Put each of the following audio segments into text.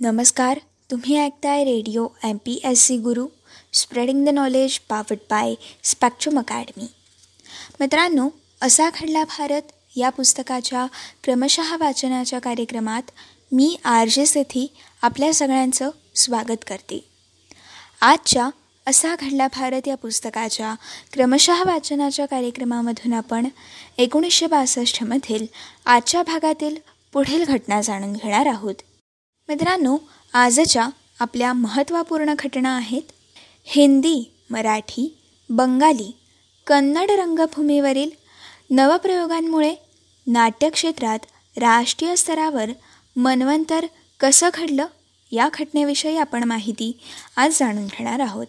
नमस्कार तुम्ही ऐकताय radio M P S C Guru spreading the knowledge powered by Spectrum Academy मित्रांनो असा घडला भारत या पुस्तकाच्या क्रमशः वाचनाच्या कार्यक्रमात मी आर जे सेथी आपल्या सगळ्यांचं स्वागत करते. आजच्या असा घडला भारत या पुस्तकाच्या क्रमशः वाचनाच्या कार्यक्रमामधून आपण एकोणीसशे बासष्टमधील आजच्या भागातील पुढील घटना जाणून घेणार आहोत. मित्रांनो आजच्या आपल्या महत्त्वपूर्ण घटना आहेत हिंदी मराठी बंगाली कन्नड रंगभूमीवरील नवप्रयोगांमुळे नाट्यक्षेत्रात राष्ट्रीय स्तरावर मनवंतर कसं घडलं या घटनेविषयी आपण माहिती आज जाणून घेणार आहोत.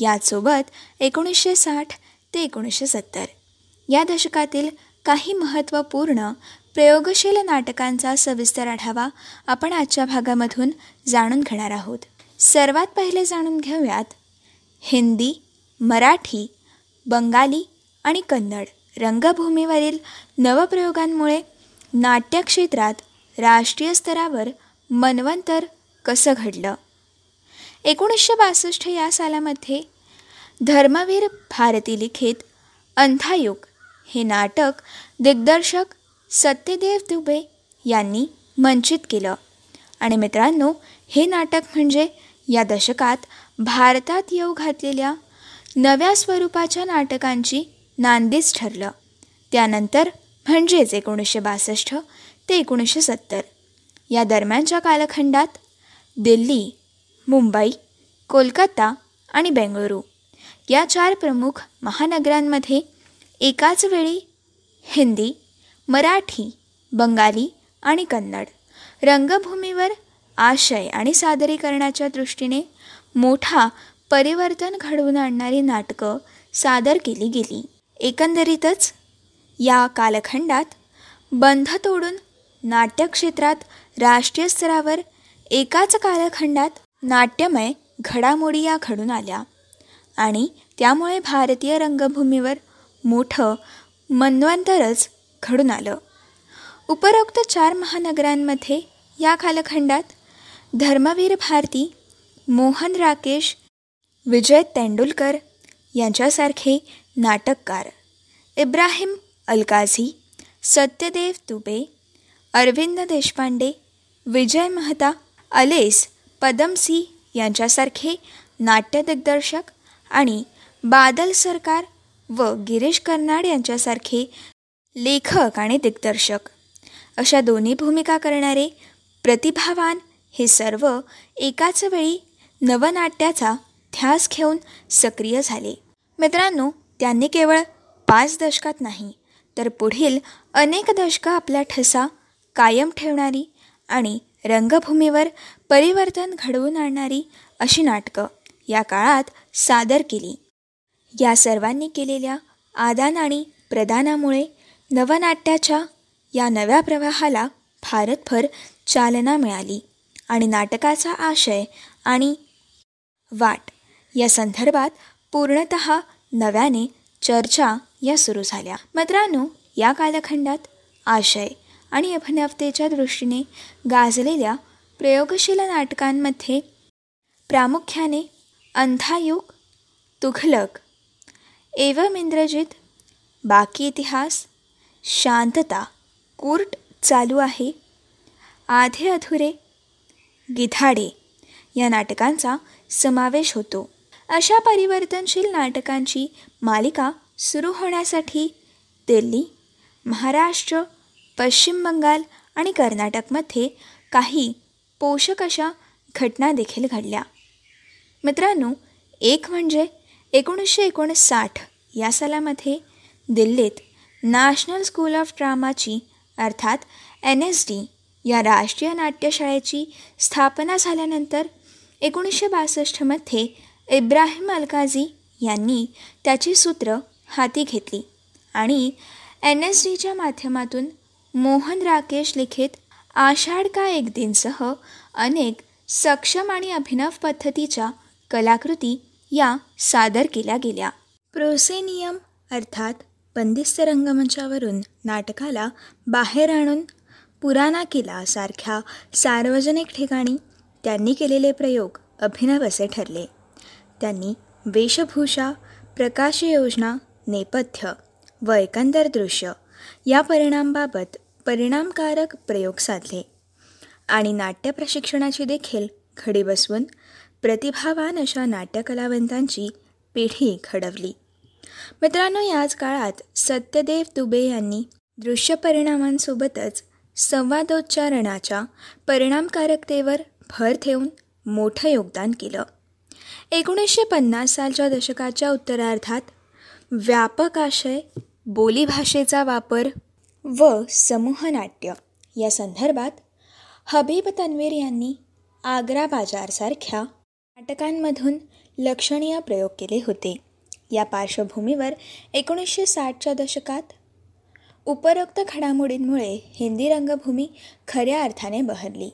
याचसोबत एकोणीसशे साठ ते एकोणीसशे सत्तर या दशकातील काही महत्त्वपूर्ण प्रयोगशील नाटकांचा सविस्तर आढावा आपण आजच्या भागामधून जाणून घेणार आहोत. सर्वात पहिले जाणून घेऊयात. हिंदी मराठी बंगाली आणि कन्नड रंगभूमीवरील नवप्रयोगांमुळे नाट्यक्षेत्रात राष्ट्रीय स्तरावर मनवंतर कसं घडलं? एकोणीसशे बासष्ट या सालामध्ये धर्मवीर भारती लिखित अंधायुग हे नाटक दिग्दर्शक सत्यदेव दुबे यांनी मंचित केलं. आणि मित्रांनो हे नाटक म्हणजे या दशकात भारतात येऊ घातलेल्या नव्या स्वरूपाच्या नाटकांची नांदीच ठरलं. त्यानंतर म्हणजेच एकोणीसशे बासष्ट ते एकोणीसशे सत्तर. या दरम्यानच्या कालखंडात दिल्ली मुंबई कोलकाता आणि बेंगळुरू या चार प्रमुख महानगरांमध्ये एकाच वेळी हिंदी मराठी बंगाली आणि कन्नड. रंगभूमीवर आशय आणि सादरीकरणाच्या दृष्टीने मोठा परिवर्तन घडवून आणणारी नाटकं सादर केली गेली. एकंदरीतच या कालखंडात बंध तोडून नाट्यक्षेत्रात राष्ट्रीय स्तरावर एकाच कालखंडात नाट्यमय घडामोडी या घडून आल्या आणि त्यामुळे भारतीय रंगभूमीवर मोठं मनवंतरच घडून आलं. उपरोक्त चार महानगरांमध्ये या कालखंडात धर्मवीर भारती मोहन राकेश विजय तेंडुलकर यांच्यासारखे नाटककार इब्राहिम अलकाझी सत्यदेव दुबे अरविंद देशपांडे विजय महता अलेस पदमसी यांच्यासारखे नाट्यदिग्दर्शक आणि बादल सरकार व गिरीश कर्नाड यांच्यासारखे लेखक आणि दिग्दर्शक. अशा दोन्ही भूमिका करणारे प्रतिभावान हे सर्व एकाच वेळी नवनाट्याचा ध्यास घेऊन सक्रिय झाले. मित्रांनो त्यांनी केवळ पाच दशकात नाही तर पुढील अनेक दशकं आपला ठसा कायम ठेवणारी आणि रंगभूमीवर परिवर्तन घडवून आणणारी अशी नाटकं या काळात सादर केली. या सर्वांनी केलेल्या आदान आणि प्रदानामुळे नवनाट्याच्या या नव्या प्रवाहाला भारतभर चालना मिळाली आणि नाटकाचा आशय आणि वाट या संदर्भात पूर्णत नव्याने चर्चा या सुरू झाल्या. मित्रांनो या कालखंडात आशय आणि अभिनवतेच्या दृष्टीने गाजलेल्या प्रयोगशील नाटकांमध्ये प्रामुख्याने अंधायुग तुघलक एवम इंद्रजित बाकी इतिहास शांतता कोर्ट चालू आहे. आधे अधुरे गिधाडे या नाटकांचा समावेश होतो. अशा परिवर्तनशील नाटकांची मालिका सुरू होण्यासाठी दिल्ली महाराष्ट्र पश्चिम बंगाल आणि कर्नाटकमध्ये काही पोषक अशा घटना देखील घडल्या. मित्रांनो एक म्हणजे एकोणीसशे एकोणसाठ या सालामध्ये दिल्लीत नॅशनल स्कूल ऑफ ड्रामाची अर्थात एन एस डी या राष्ट्रीय नाट्यशाळेची स्थापना झाल्यानंतर एकोणीसशे बासष्टमध्ये इब्राहिम अलकाझी यांनी त्याची सूत्र हाती घेतली आणि एन एस डीच्या माध्यमातून मोहन राकेश लिखित आषाढ का एक दिनसह अनेक सक्षम आणि अभिनव पद्धतीच्या कलाकृती या सादर केल्या गेल्या. प्रोसेनियम अर्थात बंदिस्त रंगमंचावरून नाटकाला बाहेर आणून पुराणा किला सारख्या सार्वजनिक ठिकाणी त्यांनी केलेले प्रयोग अभिनव असे ठरले. त्यांनी वेशभूषा प्रकाशयोजना नेपथ्य व एकंदर दृश्य या परिणामबाबत परिणामकारक प्रयोग साधले आणि नाट्य प्रशिक्षणाची देखील खडी बसवून प्रतिभावान अशा नाट्यकलावंतांची पिढी घडवली. मित्रांनो याच काळात सत्यदेव दुबे यांनी दृश्य परिणामांसोबतच संवादोच्चारणाच्या परिणामकारकतेवर भर ठेवून मोठं योगदान केलं. एकोणीसशे पन्नास सालच्या दशकाच्या उत्तरार्धात व्यापक आशय बोलीभाषेचा वापर व समूहनाट्य या संदर्भात हबीब तन्वीर यांनी आग्रा बाजारसारख्या नाटकांमधून लक्षणीय प्रयोग केले होते. या पार्श्वभूमीवर एकोणीसशे साठच्या दशकात उपरोक्त घडामोडींमुळे हिंदी रंगभूमी खऱ्या अर्थाने बहरली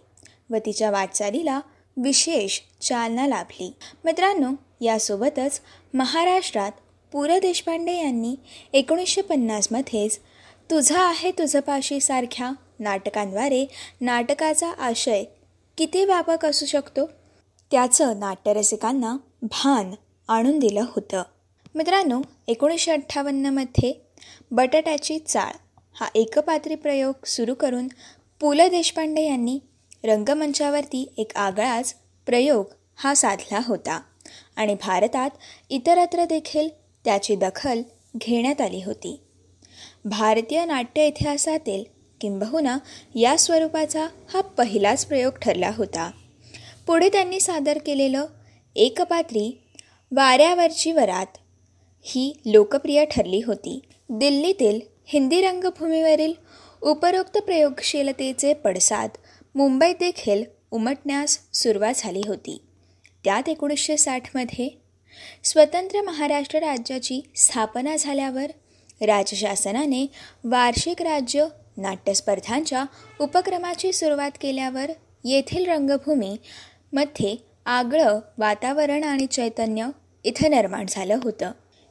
व तिच्या वाटचालीला विशेष चालना लाभली. मित्रांनो यासोबतच महाराष्ट्रात पु ल देशपांडे यांनी एकोणीसशे पन्नासमध्येच तुझा आहे तुझं पाशी सारख्या नाटकांद्वारे नाटकाचा आशय किती व्यापक असू शकतो? त्याचं नाट्यरसिकांना भान आणून दिलं होतं. मित्रांनो एकोणीसशे अठ्ठावन्नमध्ये बटाट्याची चाळ हा एकपात्री प्रयोग सुरू करून पु ल देशपांडे यांनी रंगमंचावरती एक आगळाच प्रयोग हा साधला होता आणि भारतात इतरत्र देखील त्याची दखल घेण्यात आली होती. भारतीय नाट्य इतिहासातील किंबहुना या स्वरूपाचा हा पहिलाच प्रयोग ठरला होता. पुढे त्यांनी सादर केलेलं एकपात्री वाऱ्यावरची वरात ही लोकप्रिय ठरली होती. दिल्लीतील हिंदी रंगभूमीवरील उपरोक्त प्रयोगशीलतेचे पडसाद मुंबईत देखील उमटण्यास सुरुवात झाली होती. त्यात एकोणीसशे साठमध्ये स्वतंत्र महाराष्ट्र राज्याची स्थापना झाल्यावर राजशासनाने वार्षिक राज्य नाट्यस्पर्धांच्या उपक्रमाची सुरुवात केल्यावर येथील रंगभूमीमध्ये आगळं वातावरण आणि चैतन्य इथं निर्माण झालं होतं.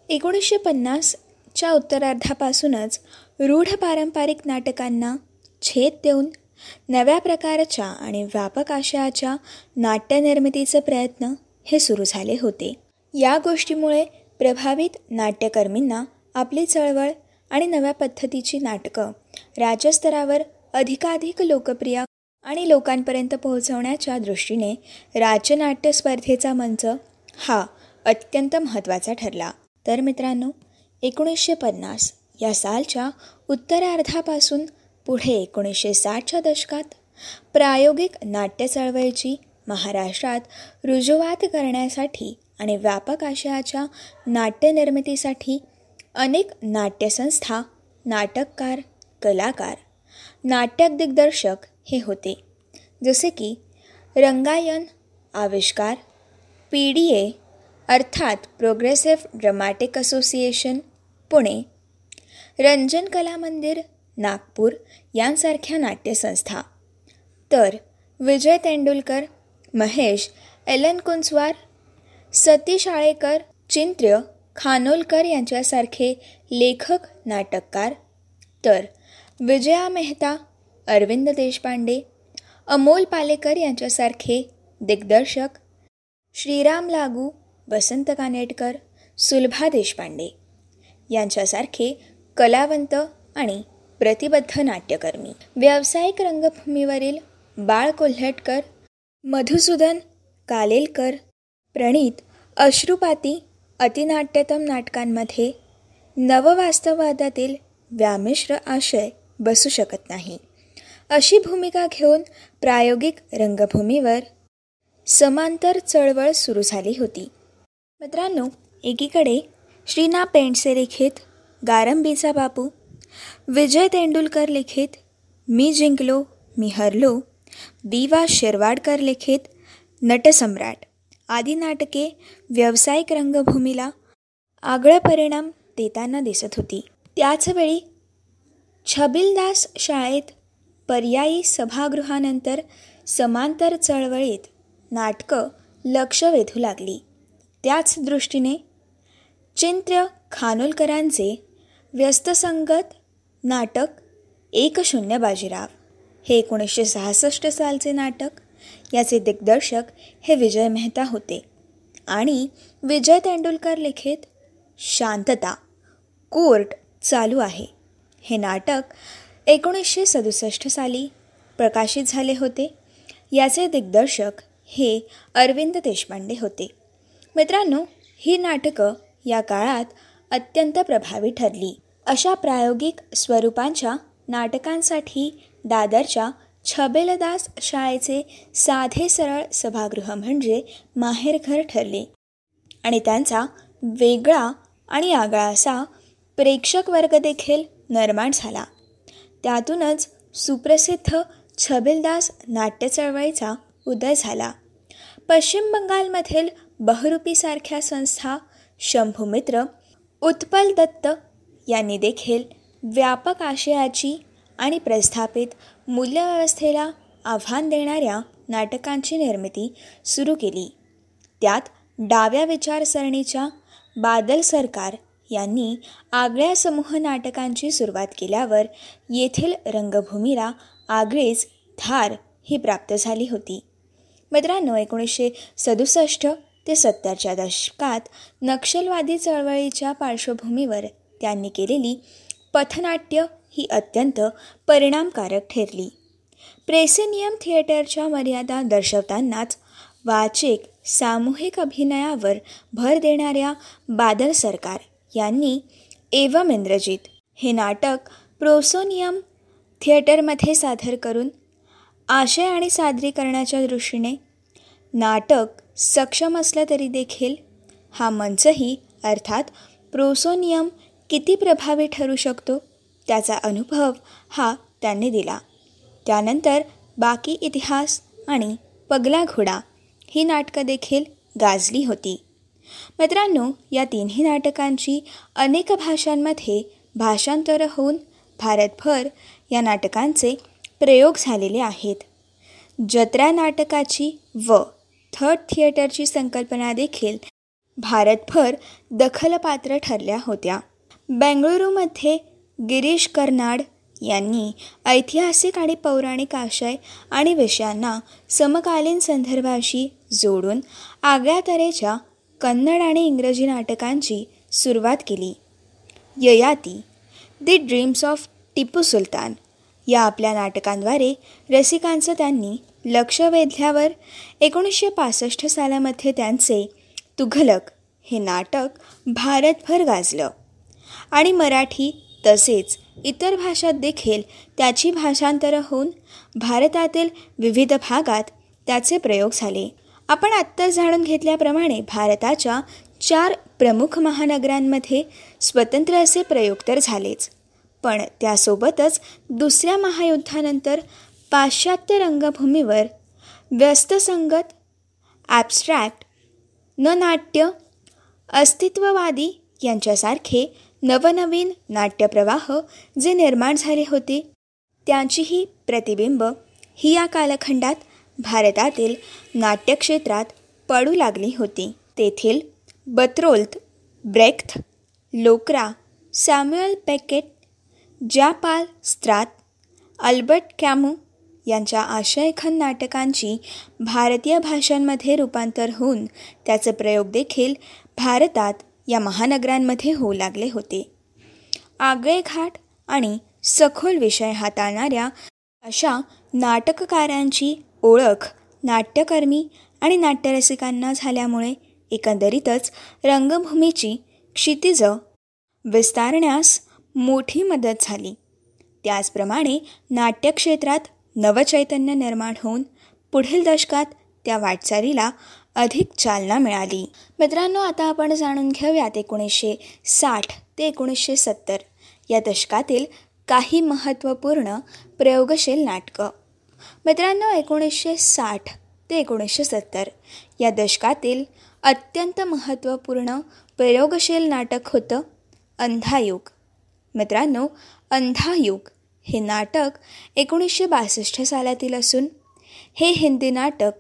एकोणीसशे पन्नासच्या उत्तरार्धापासूनच रूढ पारंपरिक नाटकांना छेद देऊन नव्या प्रकारच्या आणि व्यापक आशयाच्या नाट्यनिर्मितीचे प्रयत्न हे सुरू झाले होते. या गोष्टीमुळे प्रभावित नाट्यकर्मींना आपली चळवळ आणि नव्या पद्धतीची नाटकं राज्यस्तरावर अधिकाधिक लोकप्रिय आणि लोकांपर्यंत पोहोचवण्याच्या दृष्टीने राज्यनाट्य स्पर्धेचा मंच हा अत्यंत महत्त्वाचा ठरला. तर मित्रांनो एकोणीसशे पन्नास या सालच्या उत्तरार्धापासून पुढे एकोणीसशे साठच्या दशकात प्रायोगिक नाट्य चळवळीची महाराष्ट्रात रुजुवात करण्यासाठी आणि व्यापक आशयाच्या नाट्यनिर्मितीसाठी अनेक नाट्यसंस्था नाटककार कलाकार नाटक दिग्दर्शक हे होते. जसे की रंगायन आविष्कार पी डी ए अर्थात Progressive Dramatic Association Pune. Ranjan Kala Mandir Nagpur यांसारख्या नाट्यसंस्था. तर विजय तेंडुलकर महेश एलन कुंचवार सतीश आळेकर चिंत्र्य खानोलकर यांच्यासारखे लेखक नाटककार. तर विजया मेहता अरविंद देशपांडे अमोल पालेकर यांच्यासारखे दिग्दर्शक. श्रीराम लागू वसंत कानेटकर सुलभा देशपांडे यांच्यासारखे कलावंत आणि प्रतिबद्ध नाट्यकर्मी. व्यावसायिक रंगभूमीवरील बाळ कोल्हटकर मधुसूदन कालेलकर प्रणीत अश्रुपाती अतिनाट्यतम नाटकांमध्ये नववास्तववादातील व्यामिश्र आशय बसू शकत नाही. अशी भूमिका घेऊन प्रायोगिक रंगभूमीवर समांतर चळवळ सुरू झाली होती. मित्रांनो एकीकडे श्रीना पेंडसे लिखित गारंबीचा बापू विजय तेंडुलकर लिखित मी जिंकलो मी हरलो बी वा शिरवाडकर लिखित नटसम्राट आदी नाटके व्यावसायिक रंगभूमीला आगळा परिणाम देताना दिसत होती. त्याचवेळी छबिलदास शाळेत पर्यायी सभागृहानंतर समांतर चळवळीत नाटकं लक्ष वेधू लागली. त्याच दृष्टीने चिंत्र्य खानोलकरांचे व्यस्तसंगत नाटक एक शून्य बाजीराव. हे एकोणीसशे सहासष्ट सालचे नाटक याचे दिग्दर्शक हे विजय मेहता होते. आणि विजय तेंडुलकर लिखित शांतता कोर्ट चालू आहे. हे नाटक एकोणीसशे सदुसष्ट साली प्रकाशित झाले होते. याचे दिग्दर्शक हे अरविंद देशपांडे होते. मित्रांनो ही नाटकं या काळात अत्यंत प्रभावी ठरली. अशा प्रायोगिक स्वरूपांच्या नाटकांसाठी दादरच्या छबेलदास शाळेचे साधे सरळ सभागृह म्हणजे माहेरघर ठरले. आणि त्यांचा वेगळा आणि आगळा असा प्रेक्षक वर्ग देखील निर्माण झाला. त्यातूनच सुप्रसिद्ध छबिलदास नाट्य चळवळीचा उदय झाला. पश्चिम बंगालमधील बहुरूपीसारख्या संस्था शंभूमित्र उत्पल दत्त यांनी देखील व्यापक आशयाची आणि प्रस्थापित मूल्यव्यवस्थेला आव्हान देणाऱ्या नाटकांची निर्मिती सुरू केली. त्यात डाव्या विचारसरणीच्या बादल सरकार यांनी आगळ्या समूह नाटकांची सुरुवात केल्यावर येथील रंगभूमीला आगळीच धार ही प्राप्त झाली होती. मित्रांनो एकोणीसशे सदुसष्ट ते सत्तरच्या दशकात नक्षलवादी चळवळीच्या पार्श्वभूमीवर त्यांनी केलेली पथनाट्य ही अत्यंत परिणामकारक ठरली. प्रेसिनियम थिएटरच्या मर्यादा दर्शवतानाच वाचिक सामूहिक अभिनयावर भर देणाऱ्या बादल सरकार यांनी एवम इंद्रजित हे नाटक प्रोसोनियम थिएटरमध्ये सादर करून आशय आणि सादरीकरणाच्या दृष्टीने नाटक सक्षम असलं तरी देखील हा मंचही अर्थात प्रोसोनियम किती प्रभावी ठरू शकतो? त्याचा अनुभव हा त्यांनी दिला. त्यानंतर बाकी इतिहास आणि पगला घोडा ही नाटकं देखील गाजली होती. मित्रांनो या तिन्ही नाटकांची अनेक भाषांमध्ये भाषांतर होऊन भारतभर या नाटकांचे प्रयोग झालेले आहेत. जत्रा नाटकाची व थर्ड थिएटरची संकल्पना देखील भारतभर दखलपात्र ठरल्या होत्या. बेंगळुरूमध्ये गिरीश कर्नाड यांनी ऐतिहासिक आणि पौराणिक आशय आणि विषयांना समकालीन संदर्भाशी जोडून आगळ्या तऱ्हेच्या कन्नड आणि इंग्रजी नाटकांची सुरुवात केली. Yayati the dreams of Tipu Sultan या आपल्या नाटकांद्वारे रसिकांचं त्यांनी लक्ष वेधल्यावर एकोणीसशे पासष्ट सालामध्ये त्यांचे तुघलक हे नाटक भारतभर गाजलं. आणि मराठी तसेच इतर भाषात देखील त्याची भाषांतरं होऊन भारतातील विविध भागात त्याचे प्रयोग झाले. आपण आत्ता जाणून घेतल्याप्रमाणे भारताच्या चार प्रमुख महानगरांमध्ये स्वतंत्र असे प्रयोग तर झालेच. पण त्यासोबतच दुसऱ्या महायुद्धानंतर पाश्चात्य रंगभूमीवर व्यस्तसंगत ॲबस्ट्रॅक्ट न नाट्य अस्तित्ववादी यांच्यासारखे नवनवीन नाट्यप्रवाह जे निर्माण झाले होते त्यांचीही प्रतिबिंब ही या कालखंडात भारतातील नाट्यक्षेत्रात पडू लागली होती. तेथील Bertolt Brecht Lorca Samuel Beckett Jean Paul Sartre Albert Camus यांच्या आशयखन नाटकांची भारतीय भाषांमध्ये रूपांतर होऊन त्याचे प्रयोग देखील भारतात या महानगरांमध्ये होऊ लागले होते. आगळेघाट आणि सखोल विषय हाताळणाऱ्या अशा नाटककारांची ओळख नाट्यकर्मी आणि नाट्यरसिकांना झाल्यामुळे एकंदरीतच रंगभूमीची क्षितिज विस्तारण्यास मोठी मदत झाली. त्याचप्रमाणे नाट्यक्षेत्रात नवचैतन्य निर्माण होऊन पुढील दशकात त्या वाटचालीला अधिक चालना मिळाली. मित्रांनो आता आपण जाणून घेऊयात एकोणीसशे साठ ते एकोणीसशे सत्तर या दशकातील काही महत्त्वपूर्ण प्रयोगशील नाटकं. मित्रांनो एकोणीसशे साठ ते एकोणीसशे सत्तर या दशकातील अत्यंत महत्त्वपूर्ण प्रयोगशील नाटक होतं अंधायुग. मित्रांनो अंधायुग हे नाटक एकोणीसशे बासष्ट सालातील असून हे हिंदी नाटक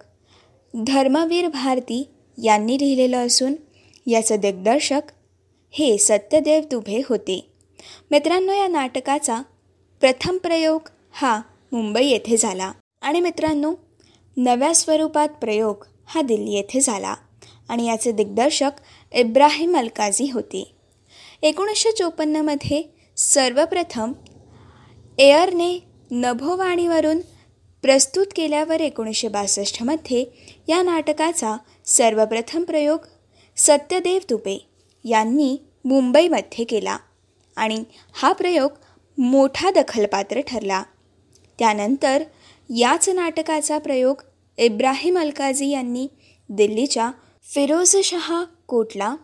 धर्मवीर भारती यांनी लिहिलेलं असून याचं दिग्दर्शक हे सत्यदेव दुभे होते. मित्रांनो या नाटकाचा प्रथम प्रयोग हा मुंबई येथे झाला आणि मित्रांनो नव्या स्वरूपात प्रयोग हा दिल्ली येथे झाला आणि याचे दिग्दर्शक इब्राहिम अलकाझी होते. एकोणीसशे चोपन्नमध्ये सर्वप्रथम एअरने नभोवाणीवरून प्रस्तुत केल्यावर एकोणीसशे बासष्टमध्ये या नाटकाचा सर्वप्रथम प्रयोग सत्यदेव तुपे यांनी मुंबईमध्ये केला आणि हा प्रयोग मोठा दखलपात्र ठरला. त्यानंतर याच नाटकाचा प्रयोग इब्राहिम अलकाझी यांनी दिल्लीच्या फिरोजशहा कोटला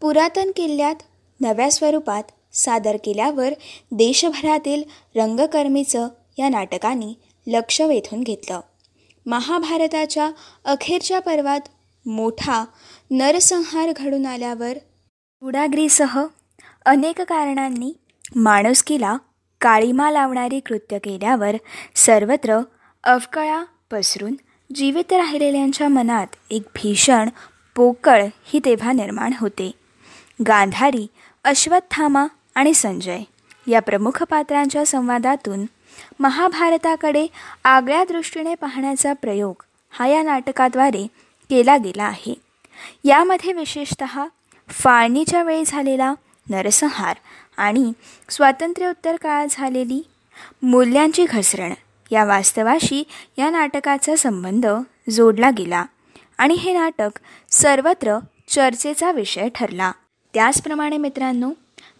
पुरातन किल्ल्यात नव्या स्वरूपात सादर केल्यावर देशभरातील रंगकर्मीचं या नाटकाने लक्ष वेधून घेतलं. महाभारताच्या अखेरच्या पर्वात मोठा नरसंहार घडून आल्यावर गुडाग्रीसह अनेक कारणांनी माणुसकीला काळीमा लावणारी कृत्य केल्यावर सर्वत्र अवकळा पसरून जीवित राहिलेल्यांच्या मनात एक भीषण पोकळ ही तेव्हा निर्माण होते. गांधारी अश्वत्थामा आणि संजय या प्रमुख पात्रांच्या संवादातून महाभारताकडे आगळ्या दृष्टीने पाहण्याचा प्रयोग हा या नाटकाद्वारे केला गेला आहे. यामध्ये विशेषत फाळणीच्या वेळी झालेला नरसंहार आणि स्वातंत्र्योत्तर काळात झालेली मूल्यांची घसरण या वास्तवाशी या नाटकाचा संबंध जोडला गेला आणि हे नाटक सर्वत्र चर्चेचा विषय ठरला. त्याचप्रमाणे मित्रांनो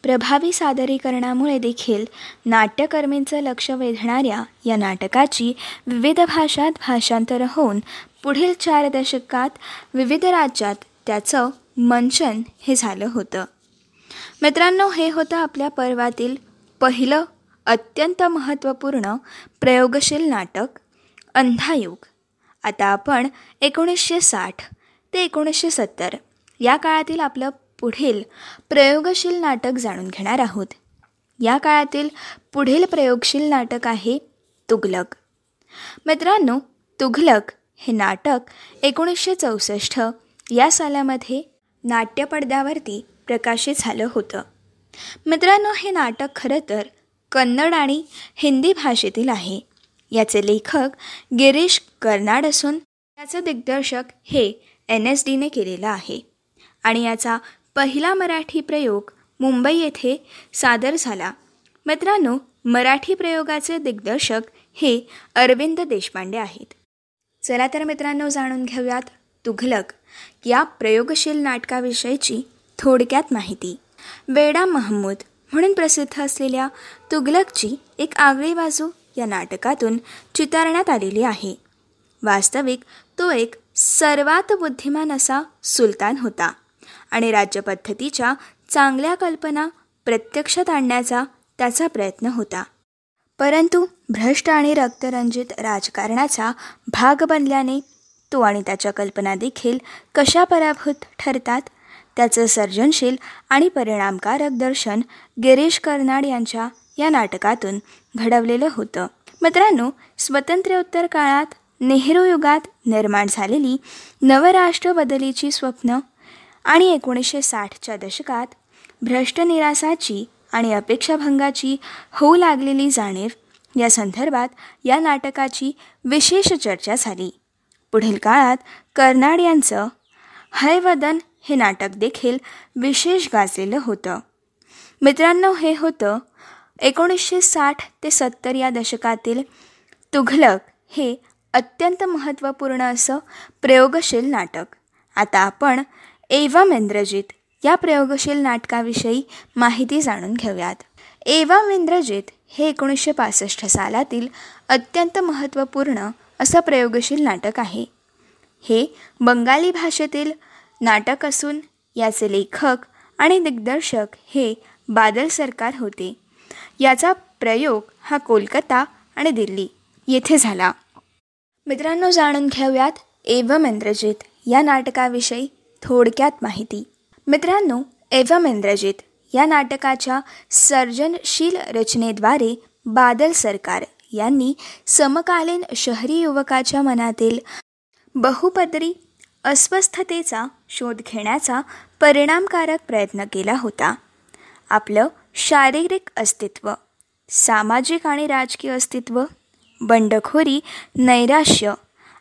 प्रभावी सादरीकरणामुळे देखील नाट्यकर्मींचं लक्ष वेधणाऱ्या या नाटकाची विविध भाषात भाषांतर होऊन पुढील चार दशकात विविध राज्यात त्याचं मंचन हे झालं होतं. मित्रांनो हे होतं आपल्या पर्वातील पहिलं अत्यंत महत्त्वपूर्ण प्रयोगशील नाटक अंधायुग. आता आपण एकोणीसशे साठ ते एकोणीसशे सत्तर या काळातील आपलं पुढील प्रयोगशील नाटक जाणून घेणार आहोत. या काळातील पुढील प्रयोगशील नाटक आहे तुघलक. मित्रांनो तुघलक हे नाटक एकोणीसशे चौसष्ट या सालामध्ये नाट्यपडद्यावरती प्रकाशित झालं होतं. मित्रांनो हे नाटक खरं तर कन्नड आणि हिंदी भाषेतील आहे. याचे लेखक गिरीश कर्नाड असून याचं दिग्दर्शक हे एन एस डीने केलेलं आहे. आणि याचा पहिला मराठी प्रयोग मुंबई येथे सादर झाला. मित्रांनो मराठी प्रयोगाचे दिग्दर्शक हे अरविंद देशपांडे आहेत. चला तर मित्रांनो जाणून घेऊयात तुघलक या प्रयोगशील नाटकाविषयीची थोडक्यात माहिती. वेडा महमूद म्हणून प्रसिद्ध असलेल्या तुघलकची एक आगळी बाजू या नाटकातून चितारण्यात आलेली आहे. वास्तविक तो एक सर्वात बुद्धिमान असा सुलतान होता. आणि राज्यपद्धतीच्या चांगल्या कल्पना प्रत्यक्षात आणण्याचा त्याचा प्रयत्न होता. परंतु भ्रष्ट आणि रक्तरंजित राजकारणाचा भाग बनल्याने तो आणि त्याच्या कल्पना देखील कशा पराभूत ठरतात त्याचं सर्जनशील आणि परिणामकारक दर्शन गिरीश कर्नाड यांच्या या नाटकातून घडवलेलं होतं. मित्रांनो स्वातंत्र्योत्तर काळात नेहरू युगात निर्माण झालेली नवराष्ट्र बदलीची स्वप्न आणि एकोणीसशे साठच्या दशकात भ्रष्ट निरासाची आणि अपेक्षाभंगाची होऊ लागलेली जाणीव या संदर्भात या नाटकाची विशेष चर्चा झाली. पुढील काळात कर्नाड यांचं हयवदन हे नाटक देखील विशेष गाजलेलं होतं. मित्रांनो हे होतं एकोणीसशे साठ ते सत्तर या दशकातील तुघलक हे अत्यंत महत्त्वपूर्ण असं प्रयोगशील नाटक. आता आपण एवम इंद्रजित या प्रयोगशील नाटकाविषयी माहिती जाणून घेऊयात. एवम इंद्रजित हे एकोणीसशे पासष्ट सालातील अत्यंत महत्त्वपूर्ण असं प्रयोगशील नाटक आहे. हे बंगाली भाषेतील नाटक असून याचे लेखक आणि दिग्दर्शक हे बादल सरकार होते. याचा प्रयोग हा कोलकाता आणि दिल्ली येथे झाला. मित्रांनो जाणून घेऊयात एवम इंद्रजित या नाटकाविषयी थोडक्यात माहिती. मित्रांनो एवम इंद्रजित या नाटकाच्या सर्जनशील रचनेद्वारे बादल सरकार यांनी समकालीन शहरी युवकाच्या मनातील बहुपदरी अस्वस्थतेचा शोध घेण्याचा परिणामकारक प्रयत्न केला होता. आपलं शारीरिक अस्तित्व सामाजिक आणि राजकीय अस्तित्व बंडखोरी नैराश्य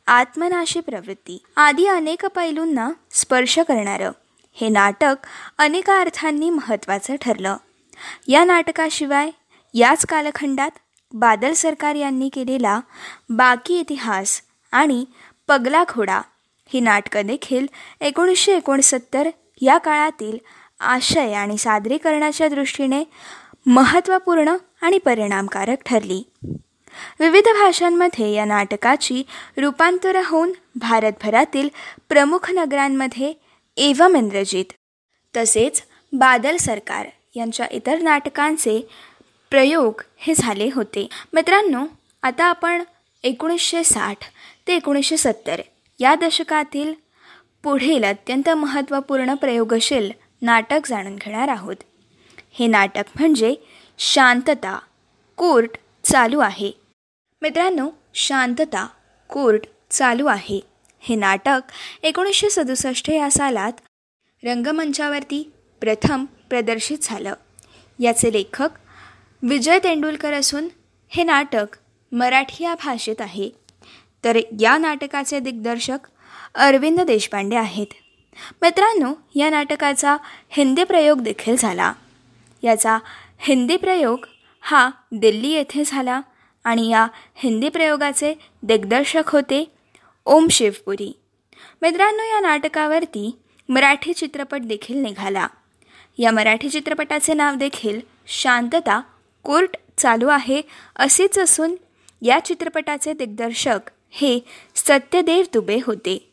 आत्मनाशी प्रवृत्ती. आदी अनेक पैलूंना स्पर्श करणारं. हे नाटक अनेक अर्थांनी महत्त्वाचं ठरलं. या नाटकाशिवाय याच कालखंडात बादल सरकार यांनी केलेला बाकी इतिहास आणि पगला घोडा ही नाटकं देखील एकोणीसशे एकोणसत्तर या काळातील आशय आणि सादरीकरणाच्या दृष्टीने महत्त्वपूर्ण आणि परिणामकारक ठरली. विविध भाषांमध्ये या नाटकाची रूपांतर होऊन भारतभरातील प्रमुख नगरांमध्ये एवम इंद्रजित तसेच बादल सरकार यांच्या इतर नाटकांचे प्रयोग हे झाले होते. मित्रांनो आता आपण एकोणीसशे साठ ते एकोणीसशे सत्तर या दशकातील पुढील अत्यंत महत्त्वपूर्ण प्रयोगशील नाटक जाणून घेणार आहोत. हे नाटक म्हणजे शांतता कोर्ट चालू आहे. मित्रांनो शांतता कोर्ट चालू आहे. हे नाटक एकोणीसशे सदुसष्ट या सालात रंगमंचावरती प्रथम प्रदर्शित झालं. याचे लेखक विजय तेंडुलकर असून हे नाटक मराठी या भाषेत आहे. तर या नाटकाचे दिग्दर्शक अरविंद देशपांडे आहेत. मित्रांनो या नाटकाचा हिंदी प्रयोग देखील झाला. याचा हिंदी प्रयोग हा दिल्ली येथे झाला. आणि या हिंदी प्रयोगाचे दिग्दर्शक होते ओम शिवपुरी. मित्रांनो या नाटकावरती मराठी चित्रपट देखील निघाला. या मराठी चित्रपटाचे नाव देखील शांतता कोर्ट चालू आहे असेच असून या चित्रपटाचे दिग्दर्शक हे सत्यदेव दुबे होते.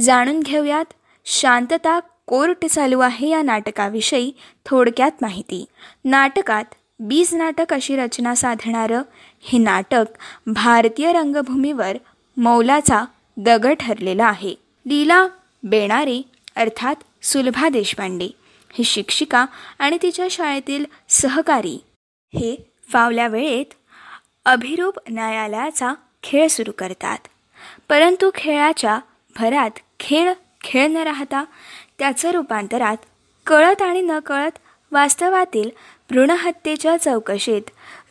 जाणून घेऊयात शांतता कोर्ट चालू आहे या नाटकाविषयी थोडक्यात माहिती. नाटकात बीज नाटक अशी रचना साधणारं हे नाटक भारतीय रंगभूमीवर मौलाचा दगड ठरलेला आहे. लीला बेणारे अर्थात सुलभा देशपांडे. ही शिक्षिका आणि तिच्या शाळेतील सहकारी. हे फावल्या वेळेत अभिरूप न्यायालयाचा खेळ सुरू करतात. परंतु खेळाच्या भरात खेळ खेळ न राहता त्याचं रूपांतरात कळत आणि नकळत वास्तवातील भ्रूणहत्येच्या चौकशीत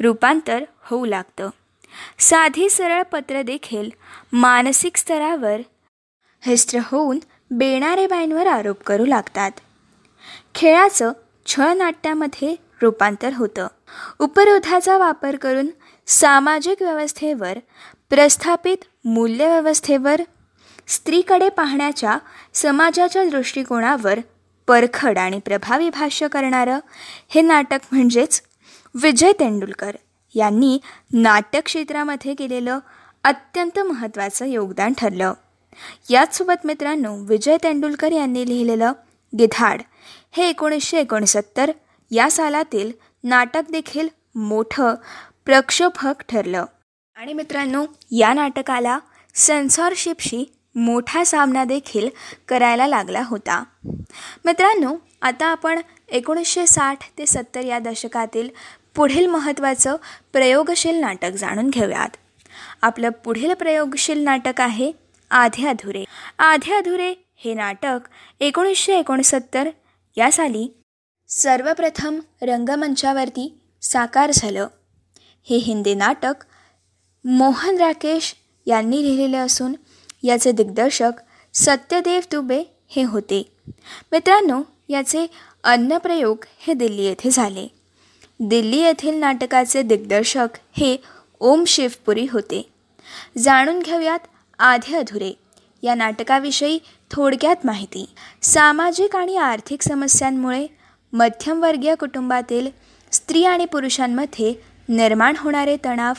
रूपांतर होऊ लागतं. साधी सरळ पत्र देखील मानसिक स्तरावर हिस्त्र होऊन बेणारेबाईंवर आरोप करू लागतात. खेळाचं छळनाट्यामध्ये रूपांतर होतं. उपरोधाचा वापर करून सामाजिक व्यवस्थेवर प्रस्थापित मूल्यव्यवस्थेवर स्त्रीकडे पाहण्याच्या समाजाच्या दृष्टिकोनावर परखड आणि प्रभावी भाष्य करणारं हे नाटक म्हणजेच विजय तेंडुलकर यांनी नाट्य क्षेत्रामध्ये केलेलं अत्यंत महत्त्वाचं योगदान ठरलं. याचसोबत मित्रांनो विजय तेंडुलकर यांनी लिहिलेलं गिधाड हे एकोणीसशे एकोणसत्तर या सालातील नाटक देखील मोठं प्रक्षोभक ठरलं. आणि मित्रांनो या नाटकाला सेन्सॉरशिपशी मोठा सामना देखील करायला लागला होता. मित्रांनो आता आपण एकोणीसशे साठ ते सत्तर या दशकातील पुढील महत्त्वाचं प्रयोगशील नाटक जाणून घेऊयात. आपलं पुढील प्रयोगशील नाटक आहे आधे अधुरे. आधे अधुरे हे नाटक एकोणीसशे एकोणसत्तर या साली सर्वप्रथम रंगमंचावरती साकार झालं. हे हिंदी नाटक मोहन राकेश यांनी लिहिलेले असून याचे दिग्दर्शक सत्यदेव दुबे हे होते. मित्रांनो याचे अन्नप्रयोग हे दिल्ली येथे झाले. दिल्ली येथील नाटकाचे दिग्दर्शक हे ओम शिवपुरी होते. जाणून घेऊयात आधे अधुरे या नाटकाविषयी थोडक्यात माहिती. सामाजिक आणि आर्थिक समस्यांमुळे मध्यमवर्गीय कुटुंबातील स्त्री आणि पुरुषांमध्ये निर्माण होणारे तणाव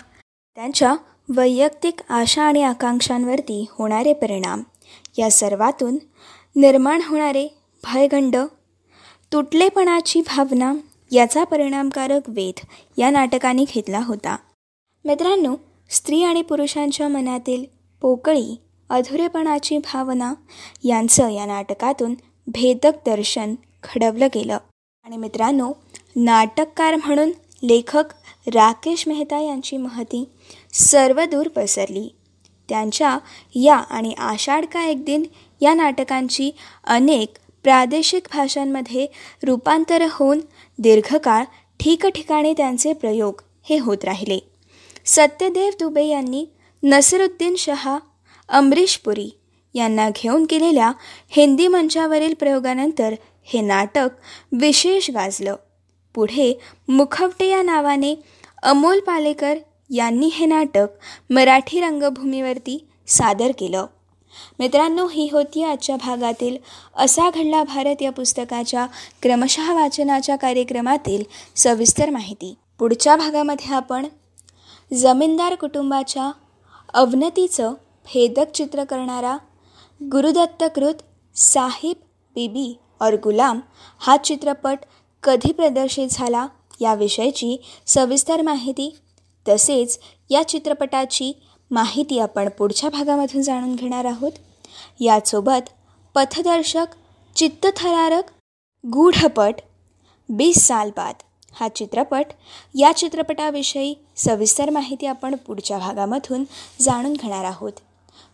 त्यांच्या वैयक्तिक आशा आणि आकांक्षांवरती होणारे परिणाम. या सर्वातून निर्माण होणारे भयगंड तुटलेपणाची भावना याचा परिणामकारक वेध या नाटकाने घेतला होता. मित्रांनो स्त्री आणि पुरुषांच्या मनातील पोकळी अधुरेपणाची भावना यांचं या नाटकातून भेदक दर्शन घडवलं गेलं. आणि मित्रांनो नाटककार म्हणून लेखक राकेश मेहता यांची महती सर्वदूर पसरली. त्यांच्या या आणि आषाढ का एक दिन या नाटकांची अनेक प्रादेशिक भाषांमध्ये रूपांतर होऊन दीर्घकाळ ठिकठिकाणी त्यांचे प्रयोग हे होत राहिले. सत्यदेव दुबे यांनी नसरुद्दीन शहा अमरीश पुरी यांना घेऊन केलेल्या हिंदी मंचावरील प्रयोगानंतर हे नाटक विशेष गाजलं. पुढे मुखवटे या नावाने अमोल पालेकर यांनी हे नाटक मराठी रंगभूमीवरती सादर केलं. मित्रांनो ही होती आजच्या भागातील असा घडला भारत या पुस्तकाच्या क्रमशः वाचनाच्या कार्यक्रमातील सविस्तर माहिती. पुढच्या भागामध्ये आपण जमीनदार कुटुंबाच्या अवनतीचं भेदक चित्र करणारा गुरुदत्तकृत साहिब बीबी और गुलाम हा चित्रपट कधी प्रदर्शित झाला? याविषयीची सविस्तर माहिती. तसेच या चित्रपटाची माहिती आपण पुढच्या भागामधून जाणून घेणार आहोत. यासोबत पथदर्शक चित्तथरारक गूढपट बीस साल बाद हा चित्रपट या चित्रपटाविषयी सविस्तर माहिती आपण पुढच्या भागामधून जाणून घेणार आहोत.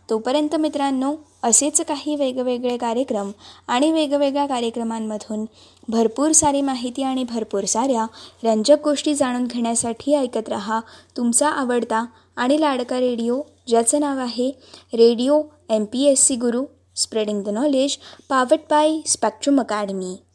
तोपर्यंत मित्रांनो असेच काही वेगवेगळे कार्यक्रम आणि वेगवेगळ्या कार्यक्रमांमधून भरपूर सारी माहिती आणि भरपूर साऱ्या रंजक गोष्टी जाणून घेण्यासाठी ऐकत रहा. तुमचा आवडता आणि लाडका रेडिओ ज्याचं नाव आहे radio M P S C Guru spreading the knowledge powered by Spectrum Academy.